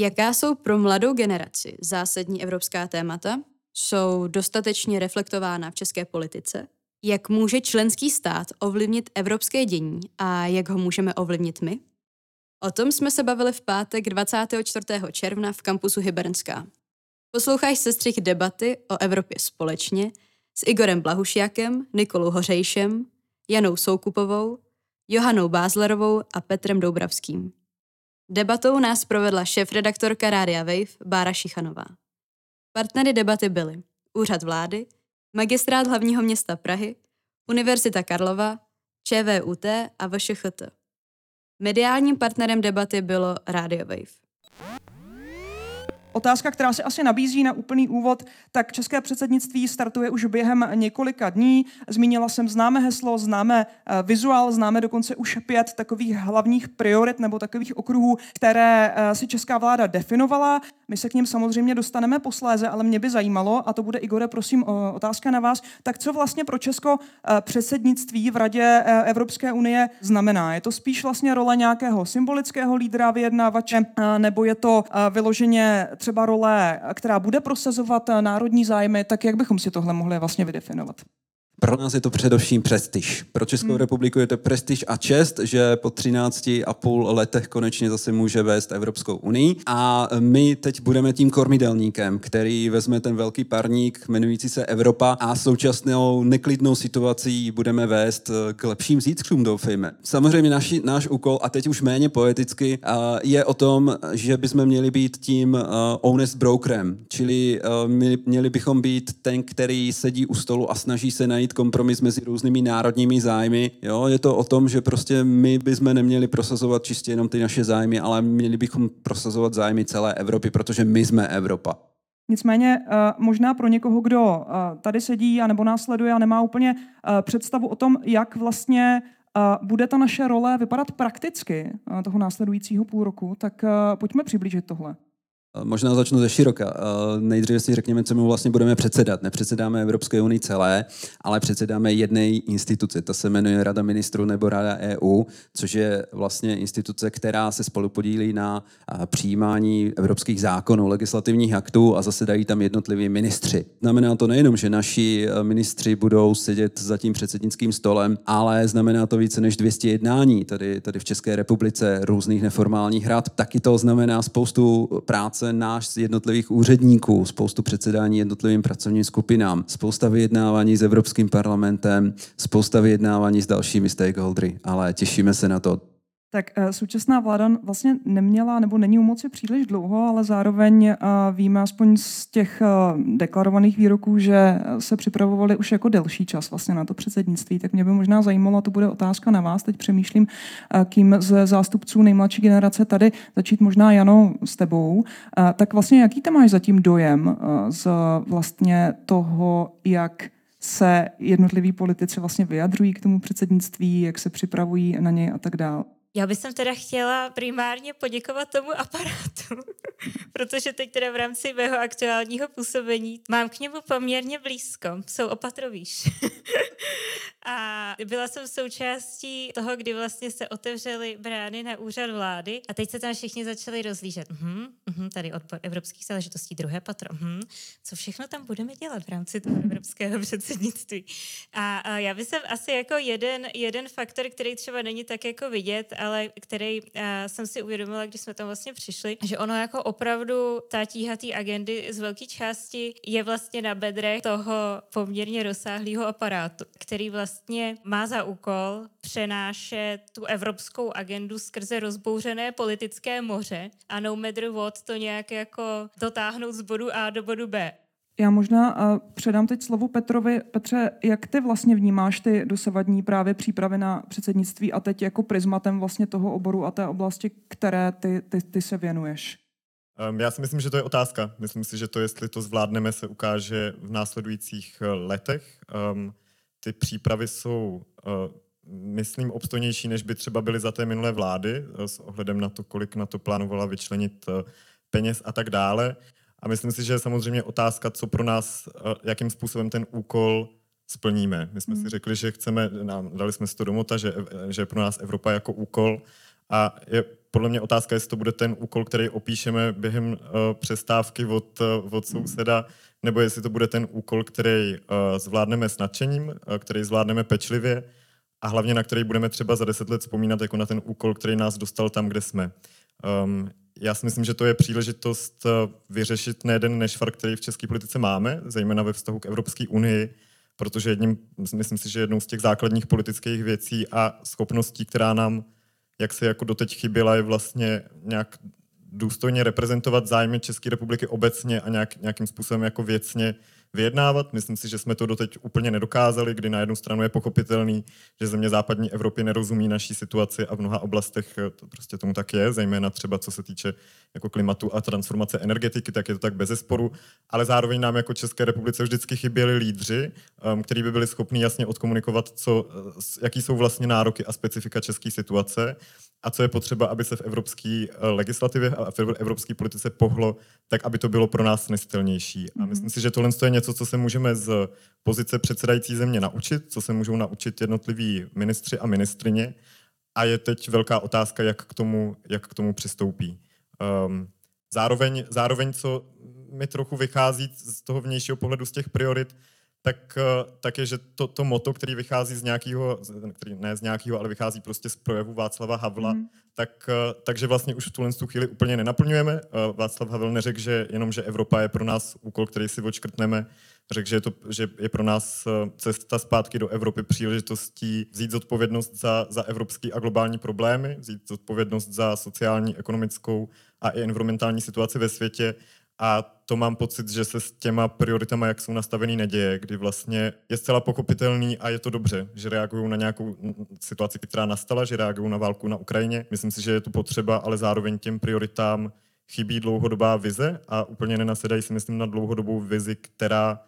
Jaká jsou pro mladou generaci zásadní evropská témata? Jsou dostatečně reflektována v české politice? Jak může členský stát ovlivnit evropské dění a jak ho můžeme ovlivnit my? O tom jsme se bavili v pátek 24. června v kampusu Hybernská. Posloucháš sestřih debaty o Evropě společně s Igorem Blahušiakem, Nikolou Hořejšem, Janou Soukupovou, Johanou Bázlerovou a Petrem Doubravským. Debatou nás provedla šéf-redaktorka Rádia Wave Bára Šichanová. Partnery debaty byly Úřad vlády, Magistrát hlavního města Prahy, Univerzita Karlova, ČVUT a VŠHT. Mediálním partnerem debaty bylo Radio Wave. Otázka, která se asi nabízí na úplný úvod, tak české předsednictví startuje už během několika dní. Zmínila jsem známé heslo, známe eh, vizuál, známe dokonce už pět takových hlavních priorit nebo takových okruhů, které eh, si česká vláda definovala. My se k ním samozřejmě dostaneme posléze, ale mě by zajímalo, a to bude Igore, prosím, otázka na vás, tak co vlastně pro Česko eh, předsednictví v Radě Evropské unie znamená? Je to spíš vlastně role nějakého symbolického lídra, vyjednávače, nebo je to vyloženě třeba role, která bude prosazovat národní zájmy, tak jak bychom si tohle mohli vlastně vydefinovat? Pro nás je to především prestiž. Pro Českou hmm. republiku je to prestiž a čest, že po 13 a půl letech konečně zase může vést Evropskou unii. A my teď budeme tím kormidelníkem, který vezme ten velký parník jmenující se Evropa a současnou neklidnou situací budeme vést k lepším zítřkům, doufejme. Samozřejmě naši, náš úkol, a teď už méně poeticky, je o tom, že bychom měli být tím honest brokerem, čili měli bychom být ten, který sedí u stolu a snaží se najít najít kompromis mezi různými národními zájmy. Jo? Je to o tom, že prostě my bychom neměli prosazovat čistě jenom ty naše zájmy, ale měli bychom prosazovat zájmy celé Evropy, protože my jsme Evropa. Nicméně eh, možná pro někoho, kdo eh, tady sedí a nebo nás sleduje a nemá úplně eh, představu o tom, jak vlastně bude ta naše role vypadat prakticky toho následujícího půl roku, tak pojďme přiblížit tohle. Možná začnu ze široka. Nejdříve si řekněme, co my vlastně budeme předsedat. Nepředsedáme Evropské unii celé, ale předsedáme jedné instituce. Ta se jmenuje Rada ministrů nebo Rada EU, což je vlastně instituce, která se spolu podílí na přijímání evropských zákonů, legislativních aktů a zasedají tam jednotliví ministři. Znamená to nejenom, že naši ministři budou sedět za tím předsednickým stolem, ale znamená to více než 200 jednání tady, tady v České republice, různých neformálních rad. Taky to znamená spoustu práce práce náš z jednotlivých úředníků, spoustu předsedání jednotlivým pracovním skupinám, spousta vyjednávání s Evropským parlamentem, spousta vyjednávání s dalšími stakeholdery, ale těšíme se na to. Tak eh, současná vláda vlastně neměla nebo není u moci příliš dlouho, ale zároveň eh, víme aspoň z těch eh, deklarovaných výroků, že se připravovali už jako delší čas vlastně na to předsednictví. Tak mě by možná zajímalo, to bude otázka na vás, teď přemýšlím, kým z zástupců nejmladší generace tady začít možná Jano s tebou. Tak vlastně jaký tam máš zatím dojem z vlastně toho, jak se jednotliví politici vlastně vyjadřují k tomu předsednictví, jak se připravují na něj a tak dále? Já bych teda chtěla primárně poděkovat tomu aparátu, protože teď teda v rámci mého aktuálního působení mám k němu poměrně blízko. Jsou opatrovíš. a byla jsem součástí toho, kdy vlastně se otevřely brány na úřad vlády a teď se tam všichni začali rozlížet. Uhum, uhum, tady odbor evropských záležitostí, druhé patro. Uhum, co všechno tam budeme dělat v rámci toho evropského předsednictví. A, a já bych asi jako jeden, jeden faktor, který třeba není tak jako vidět, ale který uh, jsem si uvědomila, když jsme tam vlastně přišli, že ono jako opravdu ta tíha té agendy z velké části je vlastně na bedrech toho poměrně rozsáhlého aparátu, který vlastně má za úkol přenášet tu evropskou agendu skrze rozbouřené politické moře a no matter what to nějak jako dotáhnout z bodu A do bodu B. Já možná uh, předám teď slovo Petrovi. Petře, jak ty vlastně vnímáš ty dosavadní právě přípravy na předsednictví a teď jako prismatem vlastně toho oboru a té oblasti, které ty, ty, ty se věnuješ? Já si myslím, že to je otázka. Myslím si, že to, jestli to zvládneme, se ukáže v následujících uh, letech. Ty přípravy jsou, uh, myslím, obstojnější, než by třeba byly za té minulé vlády, s ohledem na to, kolik na to plánovala vyčlenit peněz a tak dále. A myslím si, že je samozřejmě otázka, co pro nás, eh, jakým způsobem ten úkol splníme. My jsme hmm. si řekli, že chceme, dali jsme si to domota, že, že je pro nás Evropa jako úkol a je podle mě otázka, jestli to bude ten úkol, který opíšeme během uh, přestávky od, uh, od souseda, nebo jestli to bude ten úkol, který uh, zvládneme s nadšením, uh, který zvládneme pečlivě a hlavně na který budeme třeba za deset let vzpomínat jako na ten úkol, který nás dostal tam, kde jsme. Um, já si myslím, že to je příležitost vyřešit ne jeden nešvar, který v české politice máme, zejména ve vztahu k Evropské unii, protože jedním, myslím si, že jednou z těch základních politických věcí a schopností, která nám jak se jako doteď chyběla, je vlastně nějak důstojně reprezentovat zájmy České republiky obecně a nějak, nějakým způsobem jako věcně vyjednávat. Myslím si, že jsme to doteď úplně nedokázali, kdy na jednu stranu je pochopitelný, že země západní Evropy nerozumí naší situaci a v mnoha oblastech to prostě tomu tak je, zejména třeba co se týče jako klimatu a transformace energetiky, tak je to tak bez zesporu, ale zároveň nám jako České republice vždycky chyběli lídři, um, kteří by byli schopni jasně odkomunikovat, co, jaký jsou vlastně nároky a specifika české situace a co je potřeba, aby se v evropské eh, legislativě a v evropské politice pohlo, tak aby to bylo pro nás nesitelnější. A mhm. myslím si, že tohle je něco, co se můžeme z pozice předsedající země naučit, co se můžou naučit jednotliví ministři a ministrině. A je teď velká otázka, jak k tomu, jak k tomu přistoupí. Um, zároveň, zároveň, co mi trochu vychází z toho vnějšího pohledu z těch priorit, tak, eh, tak je, že to, to moto, který vychází z nějakého, který ne z nějakého, ale vychází prostě z projevu Václava Havla, mm. tak, eh, takže vlastně už v tuhle chvíli úplně nenaplňujeme. Eh, Václav Havel neřekl, že jenom, že Evropa je pro nás úkol, který si očkrtneme, řekl, že je, to, že je pro nás cesta zpátky do Evropy příležitostí vzít zodpovědnost za, za evropský a globální problémy, vzít zodpovědnost za sociální, ekonomickou a i environmentální situaci ve světě a to mám pocit, že se s těma prioritama, jak jsou nastavený, neděje, kdy vlastně je zcela pochopitelný a je to dobře, že reagují na nějakou situaci, která nastala, že reagují na válku na Ukrajině. Myslím si, že je to potřeba, ale zároveň těm prioritám chybí dlouhodobá vize a úplně nenasedají si myslím na dlouhodobou vizi, která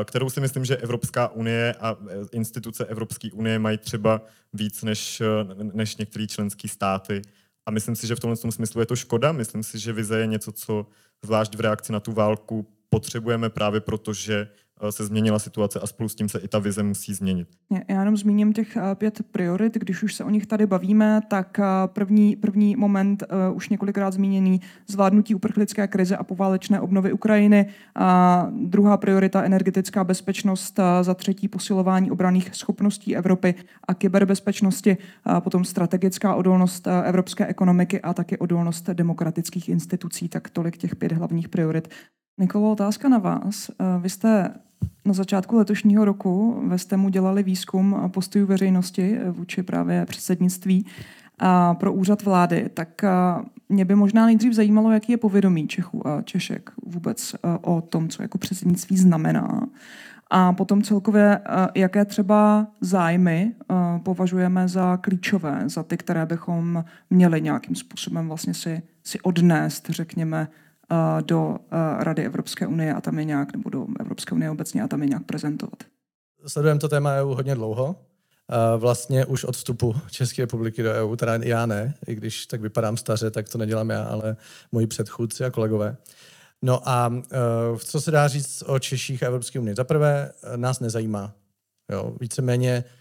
eh, kterou si myslím, že Evropská unie a eh, instituce Evropské unie mají třeba víc než, eh, než některé členské státy. A myslím si, že v tomhle smyslu je to škoda. Myslím si, že vize je něco, co zvlášť v reakci na tu válku potřebujeme právě proto, že se změnila situace a spolu s tím se i ta vize musí změnit. Já jenom zmíním těch eh, pět priorit, když už se o nich tady bavíme, tak eh, první, první moment, už několikrát zmíněný, zvládnutí uprchlické krize a poválečné obnovy Ukrajiny. A druhá priorita, energetická bezpečnost, za třetí posilování obraných schopností Evropy a kyberbezpečnosti, a potom strategická odolnost evropské ekonomiky a taky odolnost demokratických institucí. Tak tolik těch pět hlavních priorit. Nikolo, otázka na vás. Vy jste na začátku letošního roku ve STEMu dělali výzkum postojů veřejnosti vůči právě předsednictví a pro úřad vlády, tak mě by možná nejdřív zajímalo, jaký je povědomí Čechů a Češek vůbec o tom, co jako předsednictví znamená. A potom celkově, jaké třeba zájmy považujeme za klíčové, za ty, které bychom měli nějakým způsobem vlastně si, si odnést, řekněme, do Rady Evropské unie a tam je nějak, nebo do Evropské unie obecně a tam je nějak prezentovat. Sledujeme to téma EU hodně dlouho. Vlastně už od vstupu České republiky do EU, teda já ne, i když tak vypadám staře, tak to nedělám já, ale moji předchůdci a kolegové. No a co se dá říct o Češích a Evropské unii? Za prvé, nás nezajímá. Jo, víceméně Eh,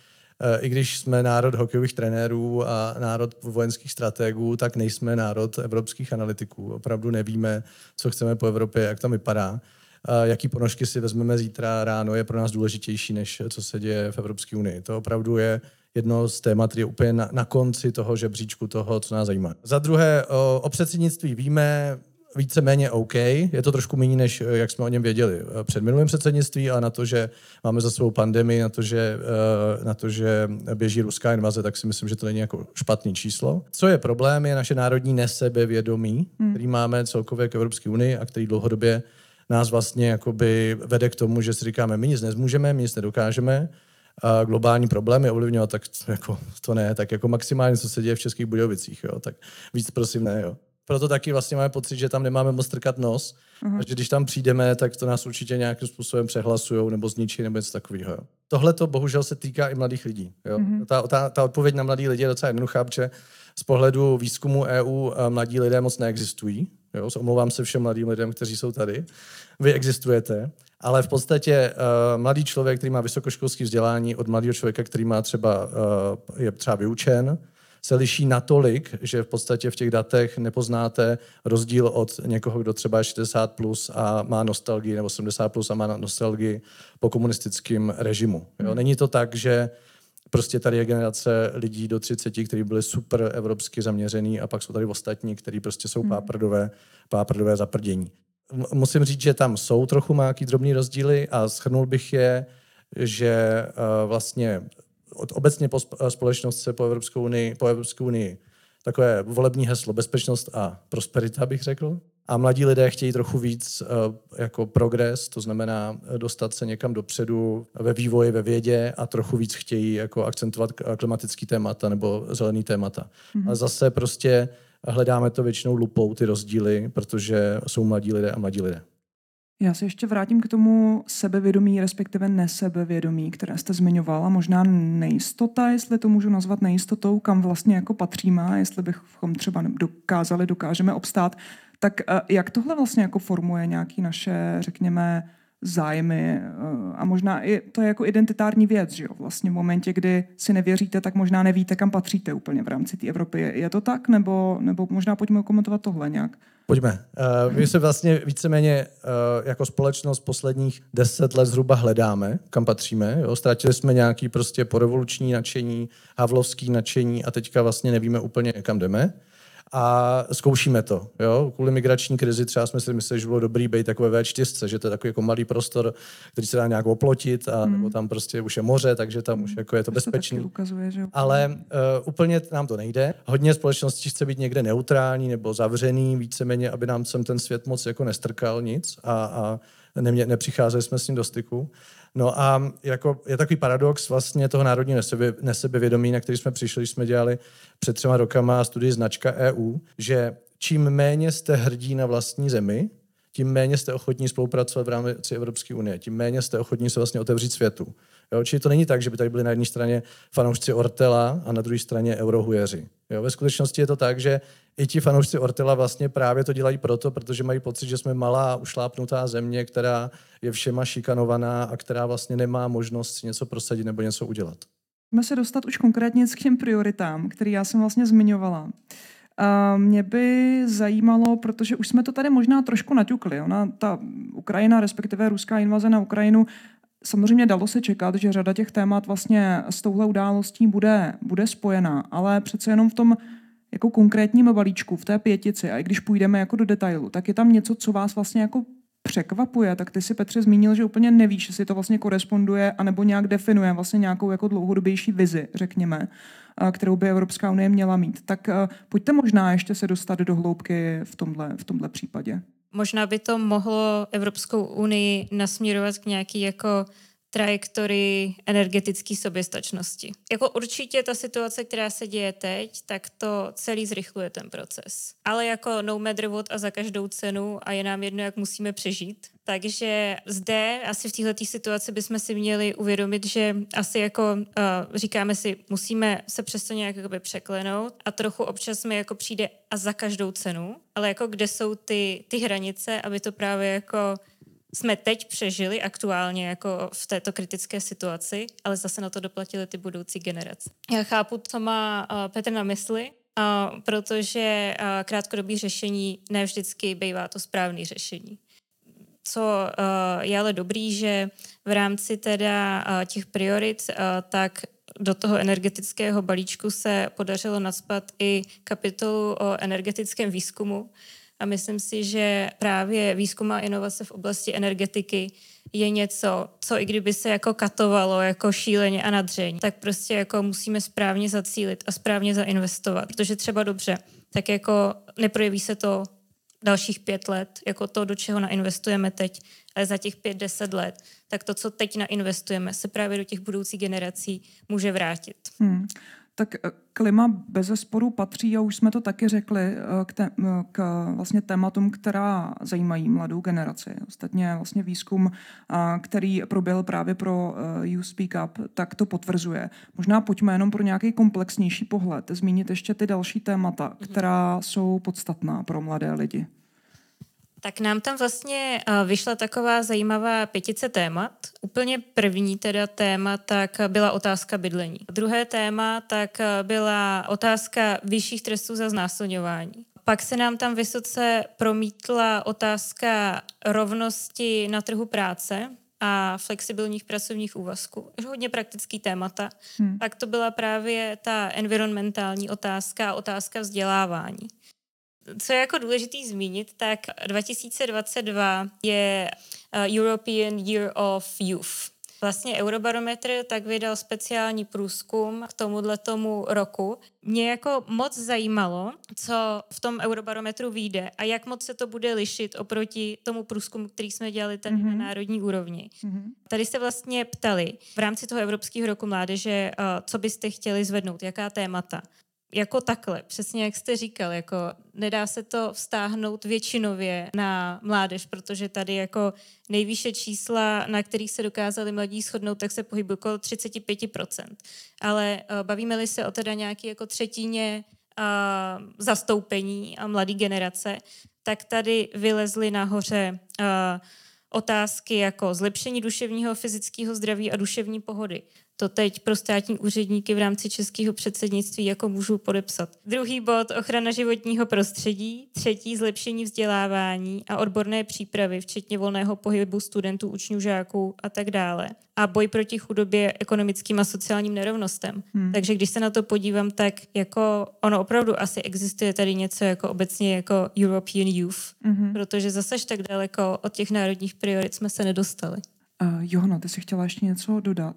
i když jsme národ hokejových trenérů a národ vojenských strategů, tak nejsme národ evropských analytiků. Opravdu nevíme, co chceme po Evropě, jak tam vypadá. Eh, jaký ponožky si vezmeme zítra ráno, je pro nás důležitější, než co se děje v Evropské unii. To opravdu je jedno z témat, je úplně na, na konci toho žebříčku toho, co nás zajímá. Za druhé, o, o předsednictví víme, víceméně OK. Je to trošku méně, než eh, jak jsme o něm věděli eh, před minulým předsednictví, a na to, že máme za svou pandemii, na to, že, eh, na to, že běží ruská invaze, tak si myslím, že to není jako špatný číslo. Co je problém, je naše národní nesebevědomí, hmm. který máme celkově k Evropské unii a který dlouhodobě nás vlastně jakoby vede k tomu, že si říkáme, my nic nezmůžeme, my nic nedokážeme, a globální problémy ovlivňovat, tak jako, to ne, tak jako maximálně, co se děje v Českých Budějovicích, jo, tak víc prosím ne, jo proto taky vlastně máme pocit, že tam nemáme moc trkat nos. Uh-huh. A že když tam přijdeme, tak to nás určitě nějakým způsobem přehlasují nebo zničí nebo něco takového. Tohle to bohužel se týká i mladých lidí. Jo? Uh-huh. Ta, ta, ta odpověď na mladý lidi je docela jednoduchá, protože z pohledu výzkumu EU eh, mladí lidé moc neexistují. Jo? Omlouvám se všem mladým lidem, kteří jsou tady. Vy existujete. Ale v podstatě uh, mladý člověk, který má vysokoškolské vzdělání od mladého člověka, který má třeba, uh, je třeba vyučen, se liší natolik, že v podstatě v těch datech nepoznáte rozdíl od někoho, kdo třeba je 60 plus a má nostalgii, nebo 70 plus a má nostalgii po komunistickém režimu. Jo? Není to tak, že prostě tady je generace lidí do 30, kteří byli super evropsky zaměřený a pak jsou tady ostatní, kteří prostě jsou páprdové, páprdové zaprdění. Musím říct, že tam jsou trochu nějaký drobný rozdíly a schrnul bych je, že uh, vlastně obecně po společnost se po Evropskou unii, po Evropskou unii takové volební heslo bezpečnost a prosperita, bych řekl. A mladí lidé chtějí trochu víc uh, jako progres, to znamená eh, dostat se někam dopředu ve vývoji, ve vědě a trochu víc chtějí jako akcentovat klimatický témata nebo zelený témata. Mm-hmm. A zase prostě hledáme to většinou lupou, ty rozdíly, protože jsou mladí lidé a mladí lidé. Já se ještě vrátím k tomu sebevědomí, respektive nesebevědomí, které jste zmiňovala. Možná nejistota, jestli to můžu nazvat nejistotou, kam vlastně jako patříme, jestli bychom třeba dokázali, dokážeme obstát. Tak eh, jak tohle vlastně jako formuje nějaký naše, řekněme, zájmy eh, a možná i to je jako identitární věc, že jo? Vlastně v momentě, kdy si nevěříte, tak možná nevíte, kam patříte úplně v rámci té Evropy. Je, to tak? Nebo, nebo možná pojďme komentovat tohle nějak? Pojďme. Uh, my se vlastně víceméně uh, jako společnost posledních deset let zhruba hledáme, kam patříme. Jo? Ztratili jsme nějaký prostě porevoluční nadšení, havlovský nadšení a teďka vlastně nevíme úplně, kam jdeme a zkoušíme to. Jo? Kvůli migrační krizi třeba jsme si mysleli, že bylo dobrý být takové V4, že to je takový jako malý prostor, který se dá nějak oplotit a hmm. nebo tam prostě už je moře, takže tam už jako je to bezpečné. Ukazuje, že Ale uh, úplně nám to nejde. Hodně společností chce být někde neutrální nebo zavřený, víceméně, aby nám sem ten svět moc jako nestrkal nic a, a nemě, nepřicházeli jsme s ním do styku. No a jako je takový paradox vlastně toho národního nesebe, nesebevědomí, na který jsme přišli, jsme dělali před třema rokama studii značka EU, že čím méně jste hrdí na vlastní zemi, tím méně jste ochotní spolupracovat v rámci Evropské unie, tím méně jste ochotní se vlastně otevřít světu. Jo, čili to není tak, že by tady byli na jedné straně fanoušci Ortela a na druhé straně eurohujeři. Jo, ve skutečnosti je to tak, že i ti fanoušci Ortela vlastně právě to dělají proto, protože mají pocit, že jsme malá, ušlápnutá země, která je všema šikanovaná a která vlastně nemá možnost něco prosadit nebo něco udělat. Můžeme se dostat už konkrétně k těm prioritám, které já jsem vlastně zmiňovala. A mě by zajímalo, protože už jsme to tady možná trošku naťukli. Ona, ta Ukrajina, respektive ruská invaze na Ukrajinu, Samozřejmě dalo se čekat, že řada těch témat vlastně s touhle událostí bude, bude spojená, ale přece jenom v tom jako konkrétním balíčku, v té pětici, a i když půjdeme jako do detailu, tak je tam něco, co vás vlastně jako překvapuje, tak ty si Petře zmínil, že úplně nevíš, jestli to vlastně koresponduje anebo nějak definuje vlastně nějakou jako dlouhodobější vizi, řekněme, kterou by Evropská unie měla mít. Tak pojďte možná ještě se dostat do hloubky v tomhle, v tomhle případě. Možná by to mohlo Evropskou unii nasměrovat k nějaký jako trajektorii energetické soběstačnosti. Jako určitě ta situace, která se děje teď, tak to celý zrychluje ten proces. Ale jako no matter what a za každou cenu a je nám jedno, jak musíme přežít. Takže zde asi v této situaci bychom si měli uvědomit, že asi jako uh, říkáme si, musíme se přesto nějak jakoby překlenout a trochu občas mi jako přijde a za každou cenu, ale jako kde jsou ty, ty hranice, aby to právě jako jsme teď přežili aktuálně jako v této kritické situaci, ale zase na to doplatili ty budoucí generace. Já chápu, co má uh, Petr na mysli, protože uh, krátkodobý řešení ne vždycky bývá to správné řešení. Co uh, je ale dobrý, že v rámci teda těch priorit, tak do toho energetického balíčku se podařilo naspat i kapitolu o energetickém výzkumu, a myslím si, že právě výzkum a inovace v oblasti energetiky je něco, co i kdyby se jako katovalo jako šíleně a nadřeň, tak prostě jako musíme správně zacílit a správně zainvestovat. Protože třeba dobře, tak jako neprojeví se to dalších pět let, jako to, do čeho nainvestujeme teď, ale za těch pět, deset let, tak to, co teď nainvestujeme, se právě do těch budoucích generací může vrátit. Hmm. Tak eh, klima bez sporu patří, a už jsme to taky řekli, eh, k, te, eh, k vlastně tématům, která zajímají mladou generaci. Ostatně vlastně výzkum, který proběhl právě pro You Speak Up, tak to potvrzuje. Možná pojďme jenom pro nějaký komplexnější pohled, zmínit ještě ty další témata, mhm. která jsou podstatná pro mladé lidi. Tak nám tam vlastně eh, vyšla taková zajímavá pětice témat. Úplně první teda téma tak byla otázka bydlení. Druhé téma tak byla otázka vyšších trestů za znásilňování. Pak se nám tam vysoce promítla otázka rovnosti na trhu práce, a flexibilních pracovních úvazků. Hodně praktický témata. Hmm. Tak to byla právě ta environmentální otázka a otázka vzdělávání. Co je jako důležitý zmínit, tak 2022 je uh, European Year of Youth. Vlastně Eurobarometr tak vydal speciální průzkum k tomuhle tomu roku. Mě jako moc zajímalo, co v tom Eurobarometru vyjde a jak moc se to bude lišit oproti tomu průzkumu, který jsme dělali tady mm-hmm. na mhm. národní úrovni. Mm-hmm. Tady se vlastně ptali v rámci toho Evropského roku mládeže, uh, co byste chtěli zvednout, jaká témata jako takhle, přesně jak jste říkal, jako nedá se to vztáhnout většinově na mládež, protože tady jako nejvýše čísla, na kterých se dokázali mladí shodnout, tak se pohybují okolo 35%. Ale uh, bavíme-li se o teda nějaký jako třetině uh, zastoupení a mladý generace, tak tady vylezly nahoře uh, otázky jako zlepšení duševního, fyzického zdraví a duševní pohody to teď pro státní úředníky v rámci českého předsednictví jako můžu podepsat. Druhý bod ochrana životního prostředí, třetí zlepšení vzdělávání a odborné přípravy, včetně volného pohybu studentů, učňů, žáků a tak dále. A boj proti chudobě, ekonomickým a sociálním nerovnostem. Hmm. Takže když se na to podívám, tak jako ono opravdu asi existuje tady něco jako obecně jako European Youth, hmm. protože zase tak daleko od těch národních priorit jsme se nedostali. Uh, Johana, ty si chtěla ještě něco dodat?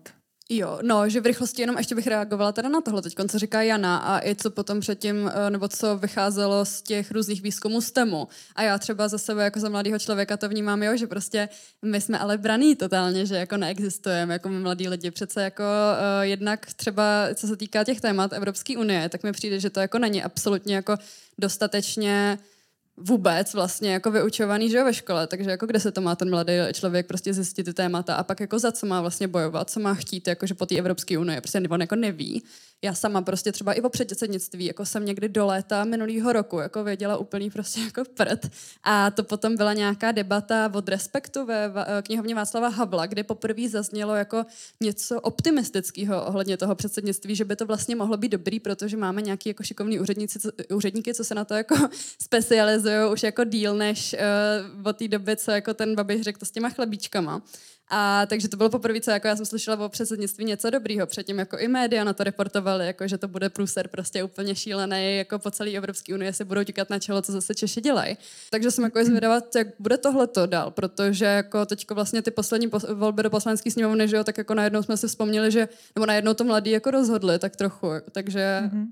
Jo, no, že v rychlosti jenom ještě bych reagovala teda na tohle teď, co říká Jana a i co potom předtím, eh, nebo co vycházelo z těch různých výzkumů z TEMu. A já třeba za sebe jako za mladého člověka to vnímám, jo, že prostě my jsme ale braný totálně, že jako neexistujeme jako my mladí lidi. Přece jako uh, jednak třeba, co se týká těch témat Evropské unie, tak mi přijde, že to jako není absolutně jako dostatečně vůbec vlastně jako vyučovaný, že ve škole, takže jako kde se to má ten mladý člověk prostě zjistit ty témata a pak jako za co má vlastně bojovat, co má chtít, jakože po té Evropské unii, prostě on jako neví já sama prostě třeba i po předsednictví, jako jsem někdy do léta minulého roku jako věděla úplný prostě jako prd. A to potom byla nějaká debata od Respektu ve knihovně Václava Havla, kde poprvé zaznělo jako něco optimistického ohledně toho předsednictví, že by to vlastně mohlo být dobrý, protože máme nějaký jako šikovný úředníci, úředníky, co se na to jako specializují už jako díl než uh, od té doby, co jako ten Babiš řekl to s těma chlebíčkama. A takže to bylo poprvé, co jako já jsem slyšela o předsednictví něco dobrýho. Předtím jako i média na to reportovali, jako že to bude průser prostě úplně šílený, jako po celé Evropské unii se budou tíkat na čelo, co zase Češi dělají. Takže jsem jako zvědavá, jak bude tohle to dál, protože jako teďko vlastně ty poslední pos- volby do poslanecké sněmovny, že jo, tak jako najednou jsme si vzpomněli, že, nebo najednou to mladí jako rozhodli, tak trochu, takže mm-hmm.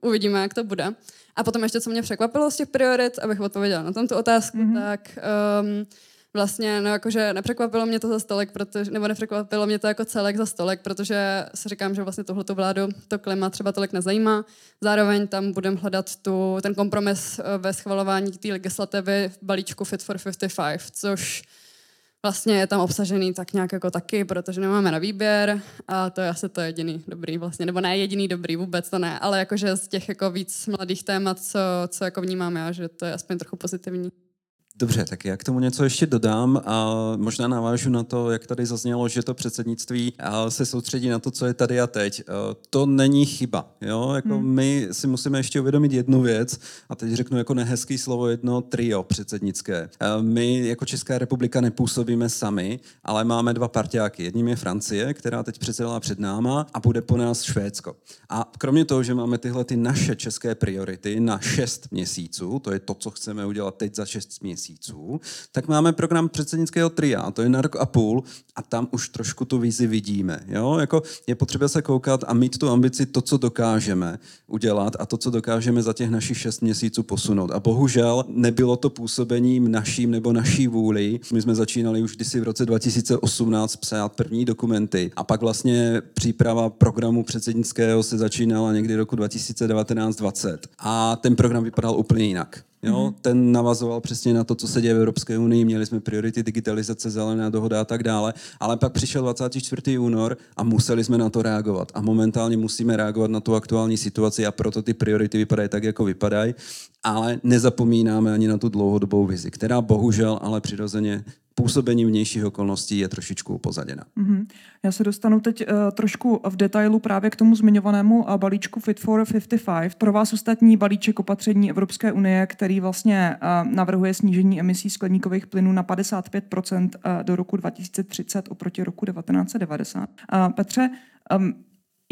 uvidíme, jak to bude. A potom ještě, co mě překvapilo z těch priorit, abych odpověděla na tomto otázku, mm-hmm. tak um, vlastně, no jakože nepřekvapilo mě to za stolek, protože, nebo nepřekvapilo mě to jako celek za stolek, protože si říkám, že vlastně tohleto vládu to klima třeba tolik nezajímá. Zároveň tam budeme hledat tu, ten kompromis eh, ve schvalování té legislativy v balíčku Fit for 55, což vlastně je tam obsažený tak nějak jako taky, protože nemáme na výběr a to je asi to jediný dobrý vlastně, nebo ne jediný dobrý, vůbec to ne, ale jakože z těch jako víc mladých témat, co, co jako vnímám já, že to je aspoň trochu pozitivní. Dobře, tak já k tomu něco ještě dodám a možná navážu na to, jak tady zaznělo, že to předsednictví se soustředí na to, co je tady a teď. To není chyba. Jo? Jako hmm. My si musíme ještě uvědomit jednu věc a teď řeknu jako nehezký slovo jedno trio předsednické. My jako Česká republika nepůsobíme sami, ale máme dva partiáky. Jedním je Francie, která teď předsedala před náma a bude po nás Švédsko. A kromě toho, že máme tyhle ty naše české priority na šest měsíců, to je to, co chceme udělat teď za šest měsíců, měsíců, tak máme program předsednického tria, to je na rok a půl a tam už trošku tu vizi vidíme. Jo? Jako je potřeba se koukat a mít tu ambici to, co dokážeme udělat a to, co dokážeme za těch našich šest měsíců posunout. A bohužel nebylo to působením naším nebo naší vůli. My jsme začínali už kdysi v roce 2018 psát první dokumenty a pak vlastně příprava programu předsednického se začínala někdy roku 2019-20. A ten program vypadal úplně jinak. Jo? Mm-hmm. Ten navazoval přesně na to, co se děje v Evropské unii, měli jsme priority digitalizace, zelená dohoda a tak dále, ale pak přišel 24. únor a museli jsme na to reagovat. A momentálně musíme reagovat na tu aktuální situaci a proto ty priority vypadají tak, jako vypadají, ale nezapomínáme ani na tu dlouhodobou vizi, která bohužel ale přirozeně působení vnějších okolností je trošičku upozaděna. Mm-hmm. Já se dostanu teď uh, trošku v detailu právě k tomu zmiňovanému uh, balíčku Fit for 55. Pro vás ostatní balíček opatření Evropské unie, který vlastně uh, navrhuje snížení emisí skleníkových plynů na 55 uh, do roku 2030 oproti roku 1990. Uh, Petře, um,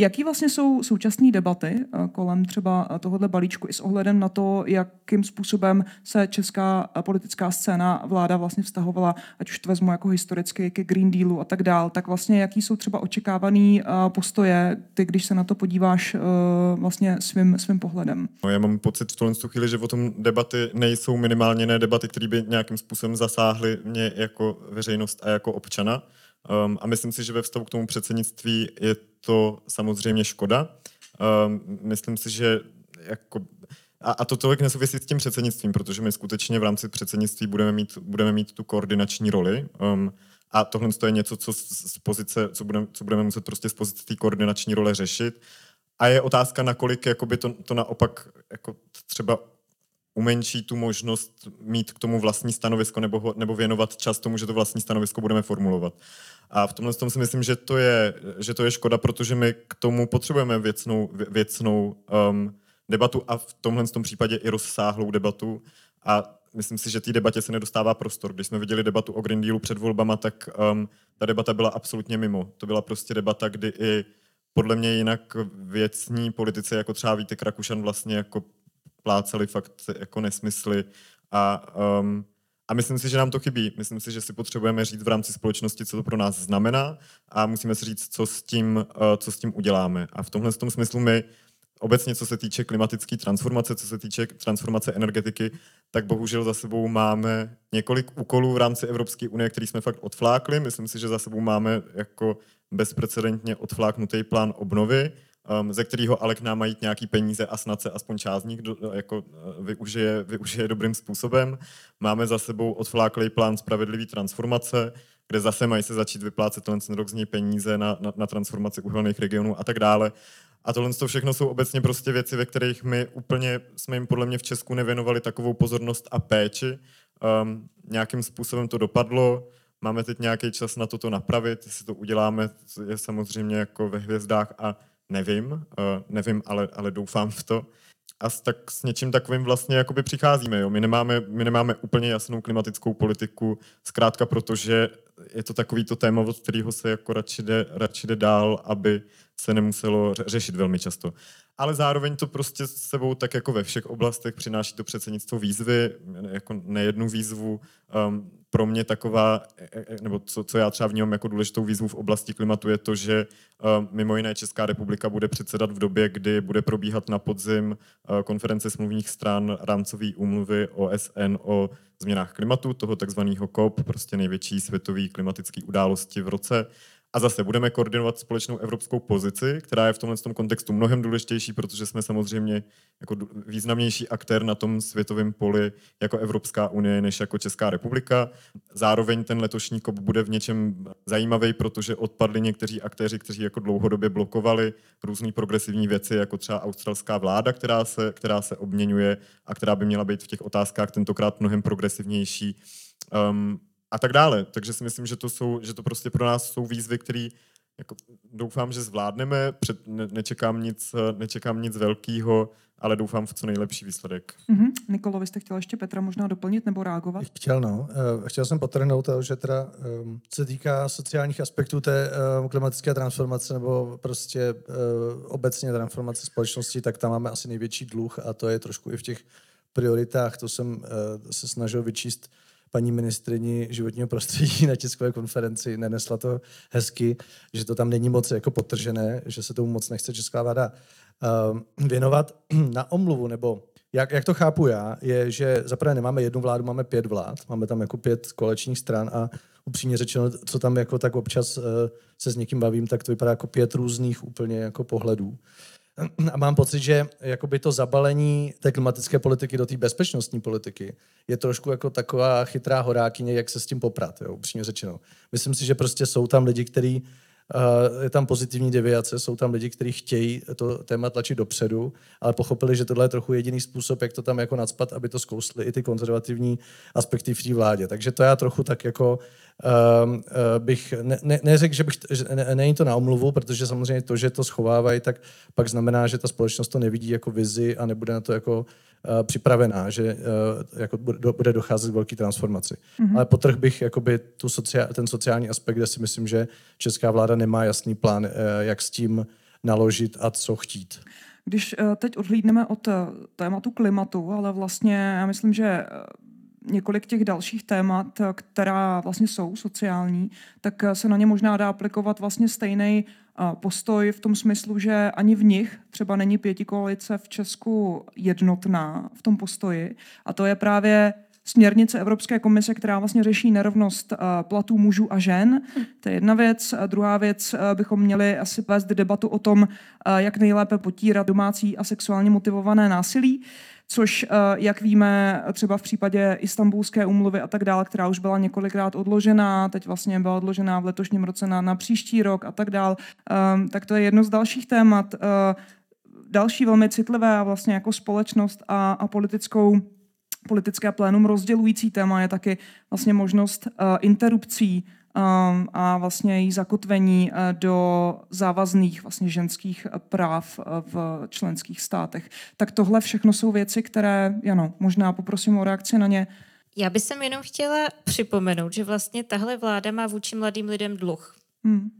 Jaký vlastně jsou současné debaty eh, kolem třeba eh, tohohle balíčku i s ohledem na to, jakým způsobem se česká eh, politická scéna vláda vlastně vztahovala, ať už to vezmu jako historicky ke Green Dealu a tak dál, tak vlastně jaký jsou třeba očekávaný postoje, ty když se na to podíváš vlastně svým, svým pohledem? No, já mám pocit v tuhle chvíli, že o tom debaty nejsou minimálně ne debaty, které by nějakým způsobem zasáhly mě jako veřejnost a jako občana. Um, a myslím si, že ve vztahu k tomu předsednictví je to samozřejmě škoda. Um, myslím si, že jako a, a to tolik nesouvisí s tím předsednictvím, protože my skutečně v rámci předsednictví budeme mít, budeme mít tu koordinační roli. Um, a tohle je něco, co z pozice, co budeme, co budeme muset prostě z pozice té koordinační role řešit. A je otázka, nakolik jakoby to, to naopak jako třeba umenší tu možnost mít k tomu vlastní stanovisko nebo, nebo věnovat čas tomu, že to vlastní stanovisko budeme formulovat. A v tomhle tom si myslím, že to je, že to je škoda, protože my k tomu potřebujeme věcnou, věcnou um, debatu a v tomhle tom případě i rozsáhlou debatu. A myslím si, že té debatě se nedostává prostor. Když jsme viděli debatu o Green Dealu před volbama, tak um, ta debata byla absolutně mimo. To byla prostě debata, kdy i podle mě jinak věcní politici, jako třeba Vítek Rakušan, vlastně jako pláceli fakt jako nesmysly a um, a myslím si, že nám to chybí. Myslím si, že si potřebujeme říct v rámci společnosti, co to pro nás znamená a musíme si říct, co s tím, eh, co s tím uděláme. A v tomhle tom smyslu my obecně, co se týče klimatické transformace, co se týče transformace energetiky, tak bohužel za sebou máme několik úkolů v rámci Evropské unie, který jsme fakt odflákli. Myslím si, že za sebou máme jako bezprecedentně odfláknutý plán obnovy, um, ze kterého ale k nám mají nějaký peníze a snad se aspoň část z nich do, jako, uh, využije, využije dobrým způsobem. Máme za sebou odfláklý plán spravedlivý transformace, kde zase mají se začít vyplácet ten rok z něj peníze na, na, na transformaci uhelných regionů a tak dále. A tohle to všechno jsou obecně prostě věci, ve kterých my úplně jsme jim podle mě v Česku nevěnovali takovou pozornost a péči. Um, nějakým způsobem to dopadlo, máme teď nějaký čas na to to napravit, jestli to uděláme, je samozřejmě jako ve hvězdách a nevím, uh, nevím, ale, ale doufám v to. A s, tak s něčím takovým vlastně jakoby přicházíme. Jo? My, nemáme, my nemáme úplně jasnou klimatickou politiku, zkrátka protože je to takový to téma, od kterého se jako radši jde, radši jde dál, aby se nemuselo řešit velmi často. Ale zároveň to prostě s sebou, tak jako ve všech oblastech, přináší to předsednictvo výzvy, jako nejednu výzvu. Um, pro mě taková, e, e, nebo co, co já třeba vnímám jako důležitou výzvu v oblasti klimatu, je to, že um, mimo jiné Česká republika bude předsedat v době, kdy bude probíhat na podzim uh, konference smluvních stran rámcové úmluvy OSN o změnách klimatu, toho takzvaného COP, prostě největší světový klimatický události v roce. A zase budeme koordinovat společnou evropskou pozici, která je v tomhle tom kontextu mnohem důležitější, protože jsme samozřejmě jako významnější aktér na tom světovém poli jako Evropská unie než jako Česká republika. Zároveň ten letošní COP bude v něčem zajímavý, protože odpadli někteří aktéři, kteří jako dlouhodobě blokovali různé progresivní věci, jako třeba australská vláda, která se, která se obměňuje a která by měla být v těch otázkách tentokrát mnohem progresivnější. Um, a tak dále. Takže si myslím, že to, jsou, že to prostě pro nás jsou výzvy, které jako, doufám, že zvládneme. Před, ne, nečekám, nic, nečekám nic velkého, ale doufám v co nejlepší výsledek. Mm-hmm. Nikolo, vy jste chtěl ještě Petra možná doplnit nebo reagovat? Chtěl, no. Uh, chtěl jsem potrhnout to, že teda um, se týká sociálních aspektů té um, klimatické transformace nebo prostě uh, obecně transformace společnosti, tak tam máme asi největší dluh a to je trošku i v těch prioritách. To jsem uh, se snažil vyčíst paní ministrini životního prostředí na tiskové konferenci, nenesla to hezky, že to tam není moc jako potržené, že se tomu moc nechce česká vláda uh, věnovat. Na omluvu, nebo jak, jak to chápu já, je, že zaprvé nemáme jednu vládu, máme pět vlád, máme tam jako pět kolečních stran a upřímně řečeno, co tam jako tak občas uh, se s někým bavím, tak to vypadá jako pět různých úplně jako pohledů. A mám pocit, že jakoby to zabalení té klimatické politiky do té bezpečnostní politiky je trošku jako taková chytrá horákyně, jak se s tím poprat, jo, upřímně řečeno. Myslím si, že prostě jsou tam lidi, kteří Uh, je tam pozitivní deviace, jsou tam lidi, kteří chtějí to téma tlačit dopředu, ale pochopili, že tohle je trochu jediný způsob, jak to tam jako nadspat, aby to zkousli i ty konzervativní aspekty v té vládě. Takže to já trochu tak jako bych, ne, ne, neřekl, že bych, že ne, není to na omluvu, protože samozřejmě to, že to schovávají, tak pak znamená, že ta společnost to nevidí jako vizi a nebude na to jako uh, připravená, že uh, jako bude docházet k velké transformaci. Mm-hmm. Ale potrh bych jakoby tu sociál, ten sociální aspekt, kde si myslím, že česká vláda nemá jasný plán, uh, jak s tím naložit a co chtít. Když teď odhlídneme od tématu klimatu, ale vlastně já myslím, že několik těch dalších témat, která vlastně jsou sociální, tak se na ně možná dá aplikovat vlastně stejný postoj v tom smyslu, že ani v nich třeba není pětikoalice v Česku jednotná v tom postoji. A to je právě směrnice Evropské komise, která vlastně řeší nerovnost platů mužů a žen. To je jedna věc. A druhá věc, bychom měli asi vést debatu o tom, jak nejlépe potírat domácí a sexuálně motivované násilí což, eh, jak víme, třeba v případě Istanbulské umluvy a tak dále, která už byla několikrát odložená, teď vlastně byla odložená v letošním roce na, na příští rok a tak dále, ehm, tak to je jedno z dalších témat. Eh, další velmi citlivé a vlastně jako společnost a, a politickou politické plénum rozdělující téma je taky vlastně možnost uh, interrupcí a vlastně její zakotvení uh, do závazných vlastně ženských práv uh, v členských státech. Tak tohle všechno jsou věci, které, ano, možná poprosím o reakci na ně. Já bych sem jenom chtěla připomenout, že vlastně tahle vláda má vůči mladým lidem dluh. Hmm.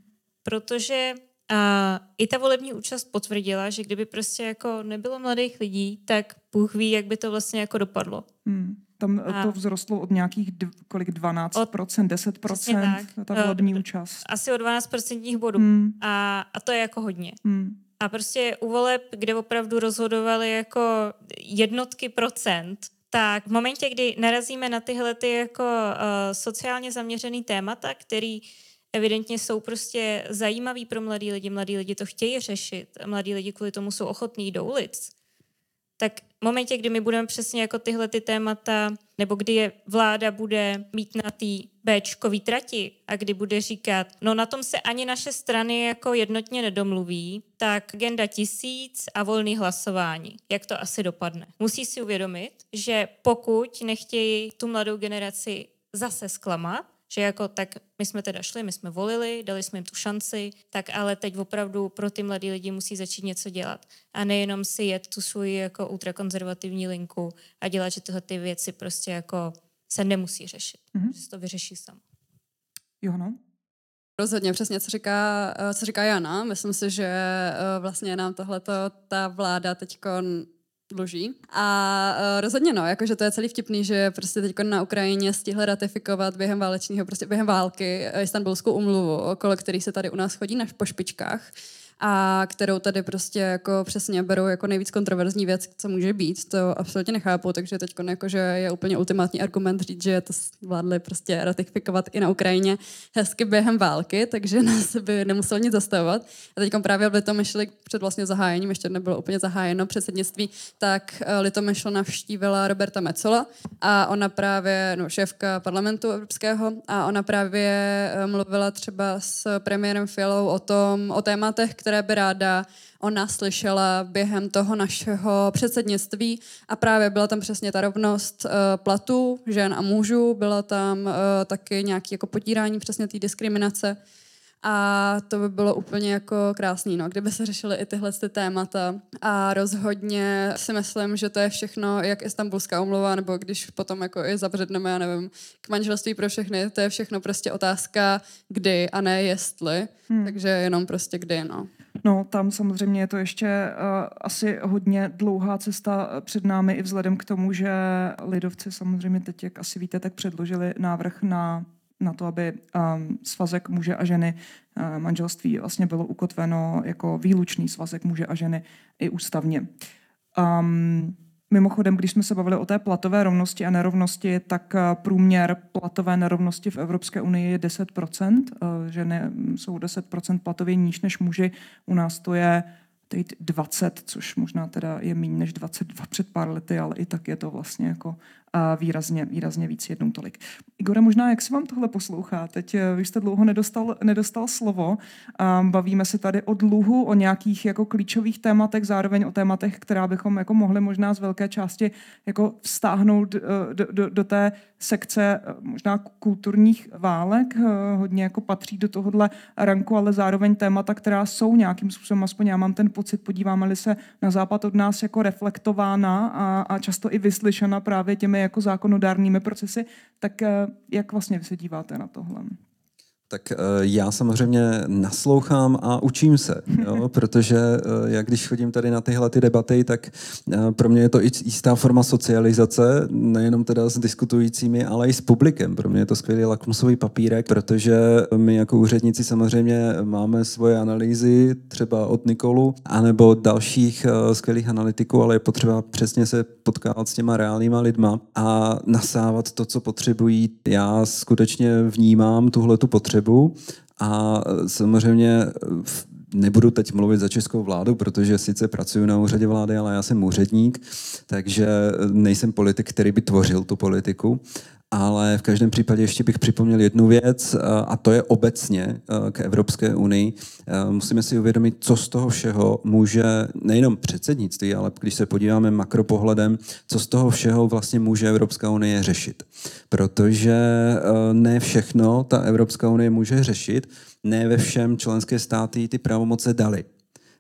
Protože a i ta volební účast potvrdila, že kdyby prostě jako nebylo mladých lidí, tak Bůh ví, jak by to vlastně jako dopadlo. Hmm. Tam a to vzrostlo od nějakých dv, kolik 12%, od, 10% tak. ta volební uh, účast. Asi o 12% bodů. Hmm. A, a to je jako hodně. Hmm. A prostě u voleb, kde opravdu rozhodovali jako jednotky procent, tak v momentě, kdy narazíme na tyhle ty jako uh, sociálně zaměřený témata, který evidentně jsou prostě zajímavý pro mladí lidi, mladí lidi to chtějí řešit, mladí lidi kvůli tomu jsou ochotní do ulic, tak v momentě, kdy my budeme přesně jako tyhle ty témata, nebo kdy je vláda bude mít na té Bčkový trati a kdy bude říkat, no na tom se ani naše strany jako jednotně nedomluví, tak agenda tisíc a volný hlasování. Jak to asi dopadne? Musí si uvědomit, že pokud nechtějí tu mladou generaci zase zklamat, že jako tak my jsme teda šli, my jsme volili, dali jsme jim tu šanci, tak ale teď opravdu pro ty mladí lidi musí začít něco dělat. A nejenom si jet tu svoji jako ultrakonzervativní linku a dělat, že tyhle ty věci prostě jako se nemusí řešit. Mm-hmm. Že se to vyřeší samo. Jo, no. Rozhodně, přesně, co říká, co říká Jana. Myslím si, že eh, vlastně nám tohleto ta vláda teď dluží. A uh, rozhodně no, jakože to je celý vtipný, že prostě teď na Ukrajině stihli ratifikovat během válečního, prostě během války uh, Istanbulskou umluvu, okolo který se tady u nás chodí na, po špičkách a kterou tady prostě jako přesně berou jako nejvíc kontroverzní věc, co může být, to absolutně nechápu, takže teď jakože je úplně ultimátní argument říct, že to vládli prostě ratifikovat i na Ukrajině hezky během války, takže nás by nemuselo nic zastavovat. A teď právě v Litomyšli před vlastně zahájením, ještě nebylo úplně zahájeno předsednictví, tak eh, Litomyšl navštívila Roberta Mecola a ona právě, no šéfka parlamentu evropského, a ona právě eh, mluvila třeba s premiérem Fialou o tom, o tématech, které by ráda ona slyšela během toho našeho předsednictví a právě byla tam přesně ta rovnost uh, platů žen a mužů, byla tam uh, taky nějaké jako potírání přesně té diskriminace a to by bylo úplně jako krásný, no, kdyby se řešily i tyhle ty témata. A rozhodně si myslím, že to je všechno, jak istambulská umluva, nebo když potom jako i zabředneme, já nevím, k manželství pro všechny, to je všechno prostě otázka kdy a ne jestli. Hmm. Takže jenom prostě kdy, no. No, tam samozřejmě je to ještě uh, asi hodně dlouhá cesta před námi i vzhledem k tomu, že lidovci samozřejmě teď, jak asi víte, tak předložili návrh na na to, aby um, svazek muže a ženy, uh, manželství vlastně bylo ukotveno jako výlučný svazek muže a ženy i ústavně. Um, Mimochodem, když jsme se bavili o té platové rovnosti a nerovnosti, tak uh, průměr platové nerovnosti v Evropské unii je 10%. Uh, ženy jsou 10% platově níž než muži. U nás to je teď 20, což možná teda je méně než 22 před pár lety, ale i tak je to vlastně jako výrazně, výrazně víc jednou tolik. Igore, možná jak se vám tohle poslouchá? Teď eh, vy jste dlouho nedostal, nedostal slovo. Bavíme se tady o dluhu, o nějakých jako klíčových tématech, zároveň o tématech, která bychom jako mohli možná z velké části jako vstáhnout eh, do, do, do té sekce eh, možná kulturních válek. Hodně jako patří do tohohle ranku, ale zároveň témata, která jsou nějakým způsobem, aspoň já mám ten pocit, podíváme-li se na západ od nás jako reflektována a, a často i vyslyšena právě těmi jako zákonodárnými procesy, tak eh, jak vlastně vy se díváte na tohle? Tak eh, já samozřejmě naslouchám a učím se, jo? protože eh, jak když chodím tady na tyhle ty debaty, tak eh, pro mě je to i jistá forma socializace, nejenom teda s diskutujícími, ale i s publikem. Pro mě je to skvělý lakmusový papírek, protože my jako úředníci samozřejmě máme svoje analýzy, třeba od Nikolu, anebo dalších skvělých analytiků, ale je potřeba přesně se potkávat s těma reálnýma lidma a nasávat to, co potřebují. Já skutečně vnímám tuhle tu potřebu potřebu a samozřejmě nebudu teď mluvit za českou vládu, protože sice pracuji na úřadě vlády, ale já jsem úředník, takže nejsem politik, který by tvořil tu politiku. Ale v každém případě ještě bych připomněl jednu věc, a to je obecně k Evropské unii. Musíme si uvědomit, co z toho všeho může nejenom předsednictví, ale když se podíváme makropohledem, co z toho všeho vlastně může Evropská unie řešit. Protože ne všechno ta Evropská unie může řešit, ne ve všem členské státy ty pravomoce dali.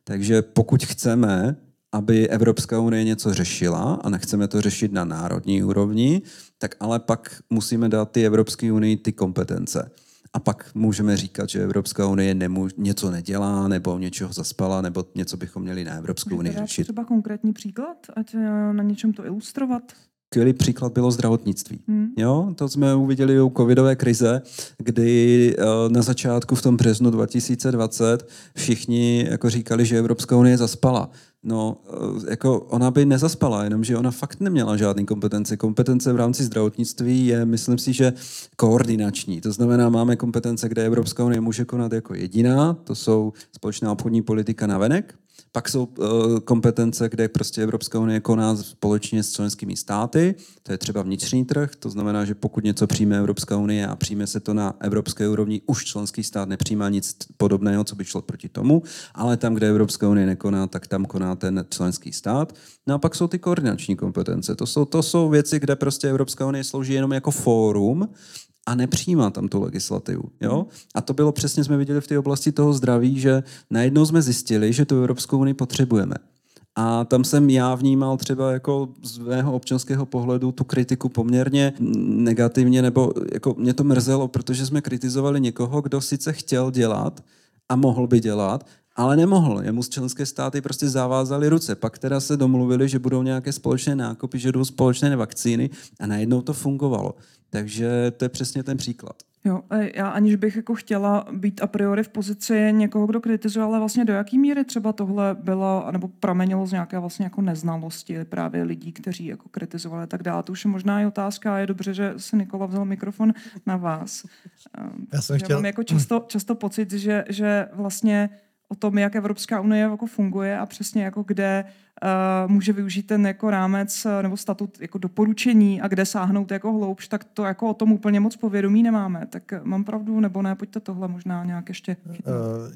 Takže pokud chceme aby Evropská unie něco řešila a nechceme to řešit na národní úrovni, tak ale pak musíme dát ty Evropské unii ty kompetence. A pak můžeme říkat, že Evropská unie nemů- něco nedělá, nebo něčeho zaspala, nebo něco bychom měli na Evropskou unii řešit. třeba konkrétní příklad, ať eh, na něčem to ilustrovat? Skvělý příklad bylo zdravotnictví. Hmm. Jo, to jsme uviděli u covidové krize, kdy eh, na začátku v tom březnu 2020 všichni jako říkali, že Evropská unie zaspala. No, eh, jako ona by nezaspala, jenomže ona fakt neměla žádný kompetence. Kompetence v rámci zdravotnictví je, myslím si, že koordinační. To znamená, máme kompetence, kde Evropská unie může konat jako jediná, to jsou společná obchodní politika na venek, pak jsou uh, kompetence, kde prostě Evropská unie koná společně s členskými státy, to je třeba vnitřní trh, to znamená, že pokud něco přijme Evropská unie a přijme se to na evropské úrovni, už členský stát nepřijímá nic podobného, co by šlo proti tomu, ale tam, kde Evropská unie nekoná, tak tam koná ten členský stát. No a pak jsou ty koordinační kompetence. To jsou, to jsou věci, kde prostě Evropská unie slouží jenom jako fórum, a nepřijímá tam tu legislativu. Jo? A to bylo přesně, jsme viděli v té oblasti toho zdraví, že najednou jsme zjistili, že tu Evropskou unii potřebujeme. A tam jsem já vnímal třeba jako z mého občanského pohledu tu kritiku poměrně negativně, nebo jako mě to mrzelo, protože jsme kritizovali někoho, kdo sice chtěl dělat a mohl by dělat, ale nemohl. Jemu z členské státy prostě zavázali ruce. Pak teda se domluvili, že budou nějaké společné nákupy, že jdou společné vakcíny a najednou to fungovalo. Takže to je přesně ten příklad. Jo, já aniž bych jako chtěla být a priori v pozici někoho, kdo kritizuje, ale vlastně do jaký míry třeba tohle bylo, nebo pramenilo z nějaké vlastně jako neznalosti právě lidí, kteří jako kritizovali a tak dále. To už je možná i otázka a je dobře, že se Nikola vzal mikrofon na vás. Já jsem chtěl... mám jako často, často pocit, že, že vlastně o tom, jak Evropská unie jako funguje a přesně jako kde uh, může využít ten jako rámec uh, nebo statut jako doporučení a kde sáhnout jako hloubš, tak to jako o tom úplně moc povědomí nemáme. Tak mám pravdu nebo ne? Pojďte tohle možná nějak ještě Uh,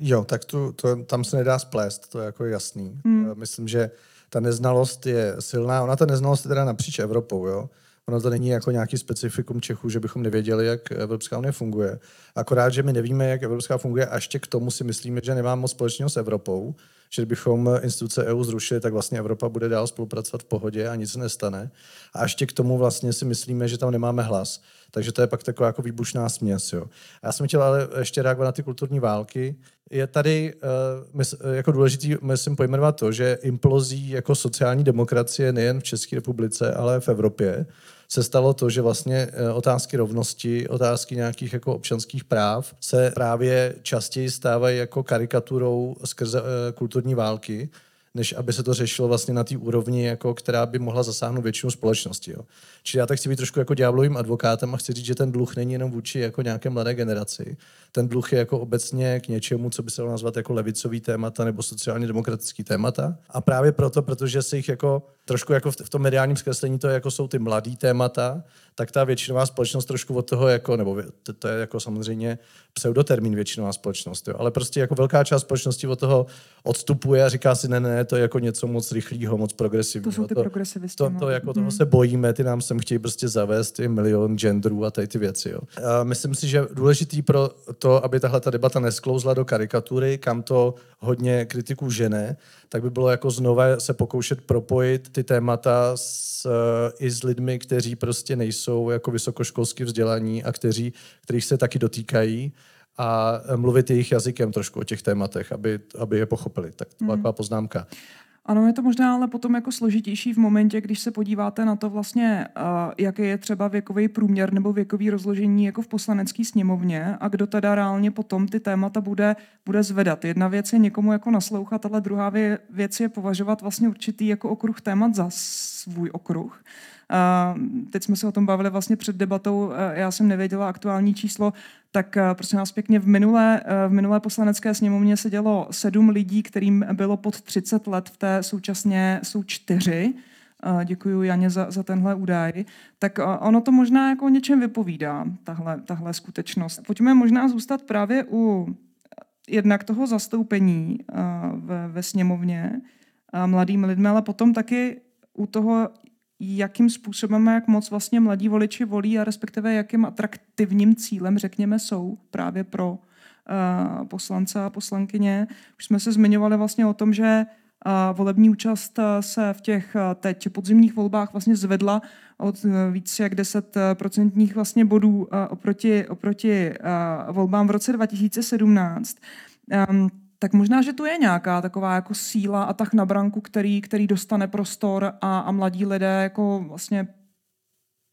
jo, tak tu, to, tam se nedá splést, to je jako jasný. Hmm. Myslím, že ta neznalost je silná. Ona ta neznalost je teda napříč Evropou, jo. Ono to není jako nějaký specifikum Čechů, že bychom nevěděli, jak Evropská unie funguje. Akorát, že my nevíme, jak Evropská funguje a ještě k tomu si myslíme, že nemá moc společného s Evropou, že kdybychom instituce EU zrušili, tak vlastně Evropa bude dál spolupracovat v pohodě a nic se nestane. A ještě k tomu vlastně si myslíme, že tam nemáme hlas. Takže to je pak taková jako výbušná směs. Jo. Já jsem chtěl ale ještě reagovat na ty kulturní války. Je tady uh, jako důležitý, myslím, pojmenovat to, že implozí jako sociální demokracie nejen v České republice, ale v Evropě se stalo to, že vlastně eh, otázky rovnosti, otázky nějakých jako občanských práv se právě častěji stávají jako karikaturou skrze kulturní války, než aby se to řešilo vlastně na té úrovni, jako, která by mohla zasáhnout většinu společnosti. Jo. Čili já tak chci být trošku jako ďáblovým advokátem a chci říct, že ten dluh není jenom vůči jako nějaké mladé generaci. Ten dluh je jako obecně k něčemu, co by se dalo nazvat jako levicový témata nebo sociálně demokratický témata. A právě proto, protože se jich jako trošku jako v, tom mediálním zkreslení to jako jsou ty mladý témata, tak ta většinová společnost trošku od toho jako, nebo to, to je jako samozřejmě pseudotermín většinová společnost, jo, ale prostě jako velká část společnosti od toho odstupuje a říká si, ne, ne, to je jako něco moc rychlého, moc progresivního. To jsou ty to, progresivisti. to, no. to, jako toho Mhm. se bojíme, ty nám sem chtějí prostě zavést ty milion genderů a tady ty věci. Jo. A myslím si, že důležitý pro to, aby tahle ta debata nesklouzla do karikatury, kam to hodně kritiků žene, tak by bylo jako znova se pokoušet propojit ty témata s, i s lidmi, kteří prostě nejsou jako vysokoškolsky vzdělaní a kteří, kterých se taky dotýkají a mluvit jejich jazykem trošku o těch tématech, aby, aby je pochopili. Tak to byla taková poznámka. Ano, je to možná ale potom jako složitější v momentě, když se podíváte na to vlastně, uh, jaký je třeba věkový průměr nebo věkový rozložení jako v poslanecké sněmovně a kdo teda reálně potom ty témata bude, bude zvedat. Jedna věc je někomu jako naslouchat, ale druhá vě- věc je považovat vlastně určitý jako okruh témat za svůj okruh. Teď jsme se o tom bavili vlastně před debatou, já jsem nevěděla aktuální číslo, tak prosím nás pěkně, v minulé, v minulé poslanecké sněmovně sedělo sedm lidí, kterým bylo pod 30 let, v té současně jsou čtyři. Děkuji Janě za, za tenhle údaj. Tak ono to možná jako o něčem vypovídá, tahle, tahle skutečnost. Pojďme možná zůstat právě u jednak toho zastoupení ve, ve sněmovně mladými lidmi, ale potom taky u toho, jakým způsobem a jak moc vlastně mladí voliči volí a respektive jakým atraktivním cílem, řekněme, jsou právě pro uh, poslance a poslankyně. Už jsme se zmiňovali vlastně o tom, že uh, volební účast uh, se v těch uh, teď podzimních volbách vlastně zvedla od uh, víc jak 10 procentních vlastně bodů oproti, oproti volbám v roce 2017. Um, tak možná, že tu je nějaká taková jako síla a tak na branku, který, který dostane prostor a, a mladí lidé jako vlastně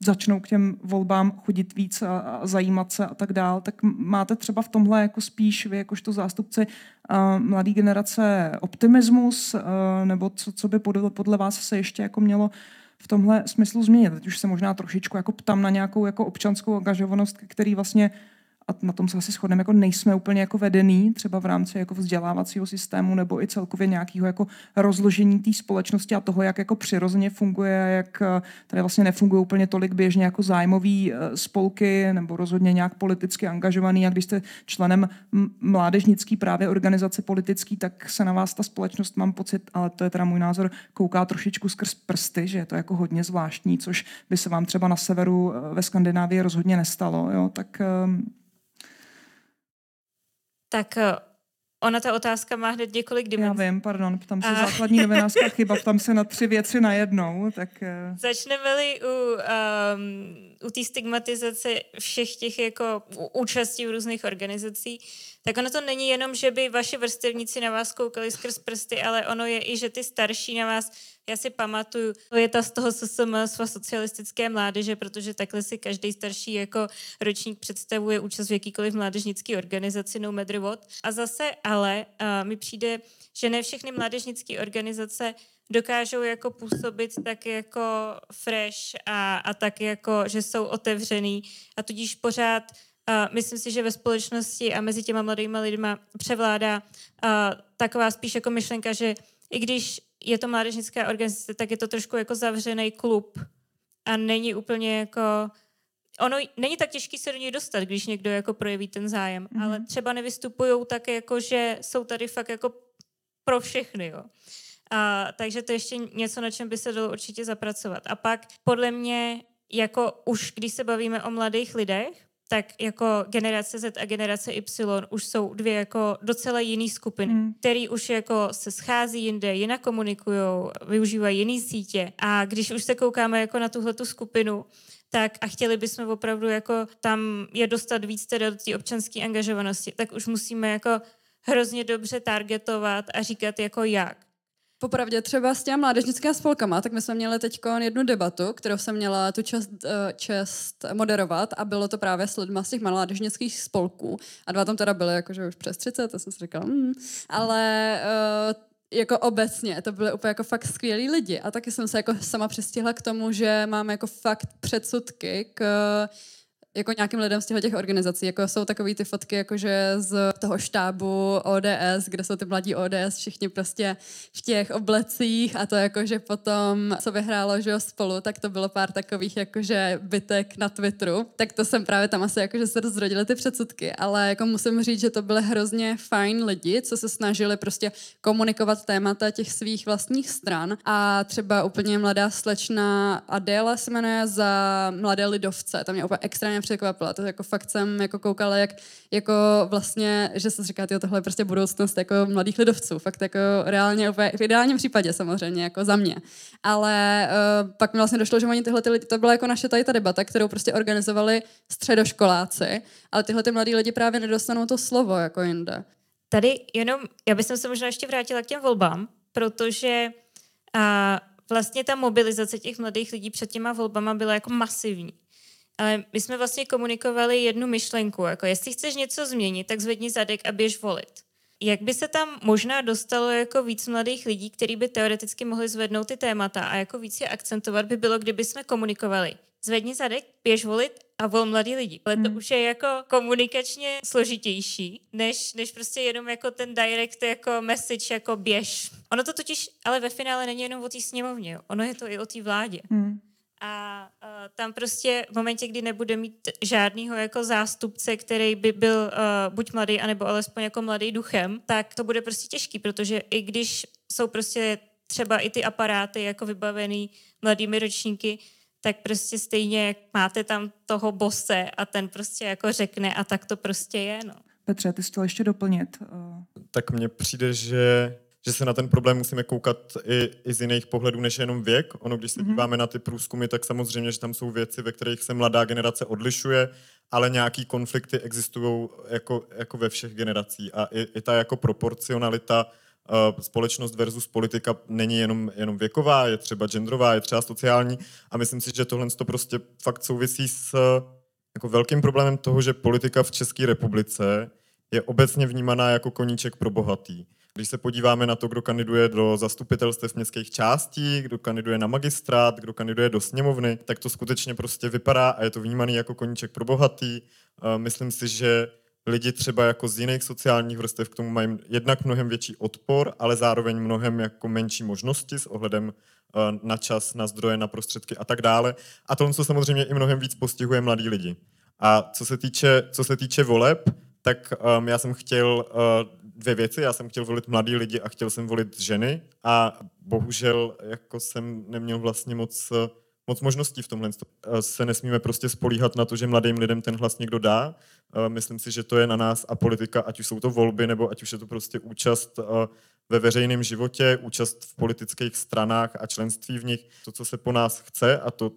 začnou k těm volbám chodit víc a, a zajímat se a tak dál, tak máte třeba v tomhle jako spíš vy jakožto zástupci uh, mladé generace optimismus, uh, nebo co, co by podle, podle vás se ještě jako mělo v tomhle smyslu změnit. Teď už se možná trošičku jako ptám na nějakou jako občanskou angažovanost, který vlastně a na tom se asi shodneme, jako nejsme úplně jako vedený, třeba v rámci jako vzdělávacího systému nebo i celkově nějakého jako rozložení té společnosti a toho, jak jako přirozeně funguje, jak eh, tady vlastně nefunguje úplně tolik běžně jako zájmový eh, spolky nebo rozhodně nějak politicky angažovaný. A když jste členem mládežnický právě organizace politický, tak se na vás ta společnost, mám pocit, ale to je teda můj názor, kouká trošičku skrz prsty, že je to jako hodně zvláštní, což by se vám třeba na severu eh, ve Skandinávii rozhodně nestalo, jo, tak ehm, Tak eh, ona ta otázka má hned několik Já dimenzí. vím, pardon, ptám se A- základní novinářská chyba, ptám se na tři věci najednou, tak eh, Začneme-li u, um, u té stigmatizace všech těch jako účastí v různých organizací, tak ono to není jenom, že by vaši vrstevníci na vás koukali skrz prsty, ale ono je i, že ty starší na vás, já si pamatuju, to je ta z toho SSM, svaz socialistické mládeže, protože takhle si každý starší jako ročník představuje účast v jakýkoliv mládežnické organizaci, no matter what. A zase ale uh, mi přijde, že ne všechny mládežnické organizace dokážou jako působit tak jako fresh a, a tak jako, že jsou otevřený a tudíž pořád uh, myslím si, že ve společnosti a mezi těma mladými lidma převládá uh, taková spíš jako myšlenka, že i když je to mládežnická organizace, tak je to trošku jako zavřený klub a není úplně jako ono není tak těžký se do něj dostat, když někdo jako projeví ten zájem, mm-hmm. ale třeba nevystupují tak jako, že jsou tady fakt jako pro všechny, jo. A, takže to je ještě něco, na čem by se dalo určitě zapracovat. A pak podle mě, jako už když se bavíme o mladých lidech, tak jako generace Z a generace Y už jsou dvě jako docela jiný skupiny, Mm. který už jako se schází jinde, jinak komunikují, využívají jiný sítě. A když už se koukáme jako na tuhle tu skupinu, tak a chtěli bychom opravdu jako tam je dostat víc teda do té občanské angažovanosti, tak už musíme jako hrozně dobře targetovat a říkat jako jak. Popravdě třeba s těma mládežnickými spolkama, tak my jsme měli teď jednu debatu, kterou jsem měla tu čest, eh, čest moderovat a bylo to právě s lidma z těch mládežnických spolků. A dva tam teda byly jakože už přes 30, to jsem si říkala, hmm. ale uh, jako obecně, to byly úplně jako fakt skvělí lidi a taky jsem se jako sama přistihla k tomu, že mám jako fakt předsudky k jako nějakým lidem z těchto těch organizací. Jako jsou takové ty fotky jakože z toho štábu ODS, kde jsou ty mladí ODS všichni prostě v těch oblecích a to jakože potom, co vyhrálo, že spolu, tak to bylo pár takových jakože bytek na Twitteru. Tak to jsem právě tam asi jakože se rozrodily ty předsudky, ale jako musím říct, že to byly hrozně fajn lidi, co se snažili prostě komunikovat témata těch svých vlastních stran a třeba úplně mladá slečna Adela se jmenuje za mladé lidovce, tam mě úplně extrémně překvapila. To jako fakt jsem jako koukala, jak jako vlastně, že se říká, tohle je prostě budoucnost jako mladých lidovců. Fakt jako reálně úplně, v ideálním případě samozřejmě, jako za mě. Ale uh, pak mi vlastně došlo, že oni tyhle ty lidi, to byla jako naše tady ta debata, kterou prostě organizovali středoškoláci, ale tyhle ty mladí lidi právě nedostanou to slovo jako jinde. Tady jenom, já bych se možná ještě vrátila k těm volbám, protože a, vlastně ta mobilizace těch mladých lidí před těma volbama byla jako masivní ale my jsme vlastně komunikovali jednu myšlenku, jako jestli chceš něco změnit, tak zvedni zadek a běž volit. Jak by se tam možná dostalo jako víc mladých lidí, kteří by teoreticky mohli zvednout ty témata a jako víc je akcentovat, by bylo, kdyby jsme komunikovali. Zvedni zadek, běž volit a vol mladí lidi. Ale to hmm. už je jako komunikačně složitější, než, než prostě jenom jako ten direct jako message, jako běž. Ono to totiž, ale ve finále není jenom o té sněmovně, ono je to i o té vládě. Hmm. A uh, tam prostě v momentě, kdy nebude mít žádného jako zástupce, který by byl uh, buď mladý, anebo alespoň jako mladý duchem, tak to bude prostě těžký, protože i když jsou prostě třeba i ty aparáty jako vybavený mladými ročníky, tak prostě stejně jak máte tam toho bose a ten prostě jako řekne a tak to prostě je, no. Petře, ty jsi chtěl ještě doplnit. Tak mně přijde, že že se na ten problém musíme koukat i, i z jiných pohledů než jenom věk. Ono, když se mm-hmm. díváme na ty průzkumy, tak samozřejmě, že tam jsou věci, ve kterých se mladá generace odlišuje, ale nějaký konflikty existují jako, jako ve všech generacích. A i, i ta jako proporcionalita uh, společnost versus politika není jenom, jenom věková, je třeba genderová, je třeba sociální. A myslím si, že tohle to prostě fakt souvisí s jako velkým problémem toho, že politika v České republice je obecně vnímaná jako koníček pro bohatý. Když se podíváme na to, kdo kandiduje do zastupitelstv městských částí, kdo kandiduje na magistrát, kdo kandiduje do sněmovny, tak to skutečně prostě vypadá a je to vnímaný jako koníček pro bohatý. Myslím si, že lidi třeba jako z jiných sociálních vrstev k tomu mají jednak mnohem větší odpor, ale zároveň mnohem jako menší možnosti s ohledem na čas, na zdroje, na prostředky a tak dále. A to, co samozřejmě i mnohem víc postihuje mladí lidi. A co se týče, co se týče voleb, tak um, já jsem chtěl uh, dvě věci. Já jsem chtěl volit mladý lidi a chtěl jsem volit ženy a bohužel jako jsem neměl vlastně moc, moc možností v tomhle. Se nesmíme prostě spolíhat na to, že mladým lidem ten hlas někdo dá. Myslím si, že to je na nás a politika, ať už jsou to volby, nebo ať už je to prostě účast ve veřejném životě, účast v politických stranách a členství v nich, to, co se po nás chce a to,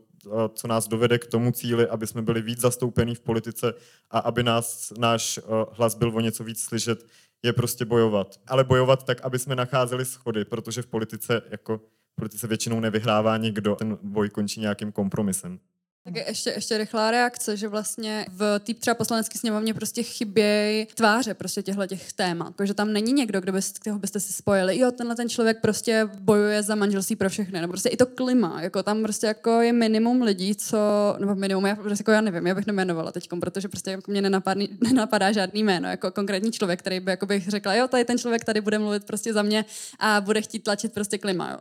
co nás dovede k tomu cíli, aby jsme byli víc zastoupení v politice a aby nás, náš hlas byl o něco víc slyšet, je prostě bojovat. Ale bojovat tak, aby jsme nacházeli schody, protože v politice jako v politice většinou nevyhrává nikdo. Ten boj končí nějakým kompromisem. Tak je ještě, ještě rychlá reakce, že vlastně v té třeba poslanecké sněmovně prostě chybějí tváře prostě těchto těch témat. Že tam není někdo, kdo byste, kterého byste si spojili. Jo, tenhle ten člověk prostě bojuje za manželství pro všechny. Nebo prostě i to klima. Jako tam prostě jako je minimum lidí, co, nebo minimum, já, prostě jako já nevím, já bych nemenovala teď, protože prostě jako mě nenapadá, nenapadá žádný jméno, jako konkrétní člověk, který by jako bych řekla, jo, tady ten člověk tady bude mluvit prostě za mě a bude chtít tlačit prostě klima, jo.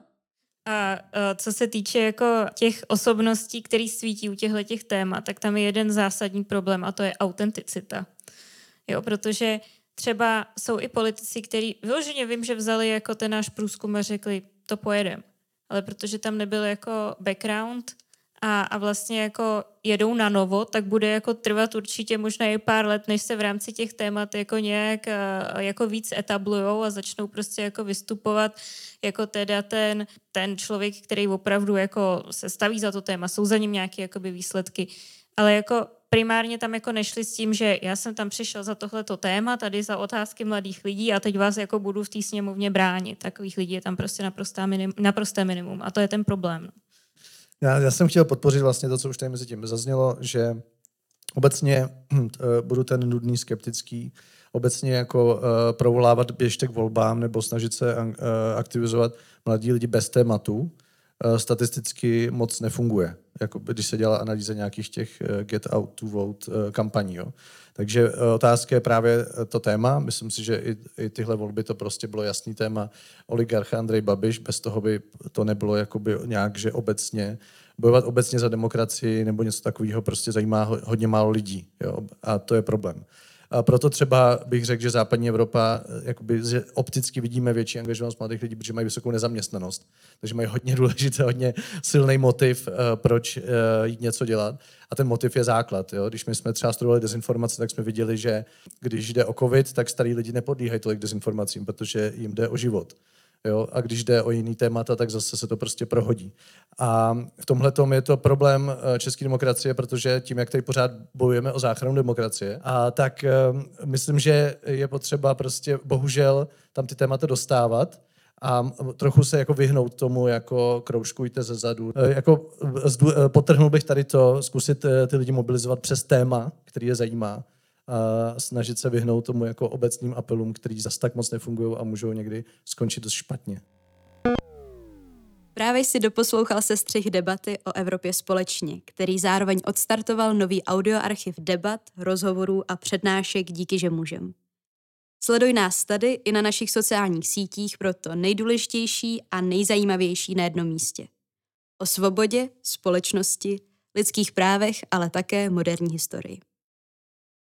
A uh, co se týče jako těch osobností, které svítí u těchto těch témat, tak tam je jeden zásadní problém a to je autenticita. Jo, protože třeba jsou i politici, kteří vyloženě vím, že vzali jako ten náš průzkum a řekli, to pojedem. Ale protože tam nebyl jako background, a, a vlastně jako jedou na novo, tak bude jako trvat určitě možná i pár let, než se v rámci těch témat jako nějak jako víc etablujou a začnou prostě jako vystupovat jako teda ten, ten člověk, který opravdu jako se staví za to téma, jsou za ním nějaké jakoby výsledky. Ale jako primárně tam jako nešli s tím, že já jsem tam přišel za tohleto téma, tady za otázky mladých lidí a teď vás jako budu v té sněmovně bránit. Takových lidí je tam prostě naprostá minim, naprosté minimum a to je ten problém. Já, já jsem chtěl podpořit vlastně to, co už tady mezi tím zaznělo, že obecně hm, budu ten nudný skeptický, obecně jako uh, provolávat běžte k volbám nebo snažit se uh, aktivizovat mladí lidi bez tématu, statisticky moc nefunguje. Jako když se dělá analýza nějakých těch uh, get out to vote uh, kampaní. Jo. Takže otázka je právě to téma. Myslím si, že i, i tyhle volby to prostě bylo jasný téma oligarcha Andrej Babiš. Bez toho by to nebylo jakoby nějak, že obecně bojovat obecně za demokracii nebo něco takového prostě zajímá hodně málo lidí. Jo? A to je problém. Proto třeba bych řekl, že západní Evropa, eh, jakoby, že opticky vidíme větší angažovanost mladých lidí, protože mají vysokou nezaměstnanost. Takže mají hodně důležité, hodně silný motiv, uh, proč uh, jít něco dělat. A ten motiv je základ. Jo? Když my jsme třeba studovali dezinformace, tak jsme viděli, že když jde o covid, tak starý lidi nepodlíhají tolik dezinformacím, protože jim jde o život. Jo? A když jde o jiný témata, tak zase se to prostě prohodí. A v tomhle je to problém eh, české demokracie, protože tím, jak tady pořád bojujeme o záchranu demokracie, a tak um, myslím, že je potřeba prostě bohužel tam ty témata dostávat, a trochu se jako vyhnout tomu, jako kroužkujte ze zadu. E, jako potrhnul bych tady to, zkusit ty lidi mobilizovat přes téma, který je zajímá a snažit se vyhnout tomu jako obecným apelům, který zas tak moc nefungují a můžou někdy skončit dost špatně. Právě si doposlouchal se střih debaty o Evropě společně, který zároveň odstartoval nový audioarchiv debat, rozhovorů a přednášek Díky, že můžem. Sleduj nás tady i na našich sociálních sítích pro to nejdůležitější a nejzajímavější na jednom místě. O svobodě, společnosti, lidských právech, ale také moderní historii.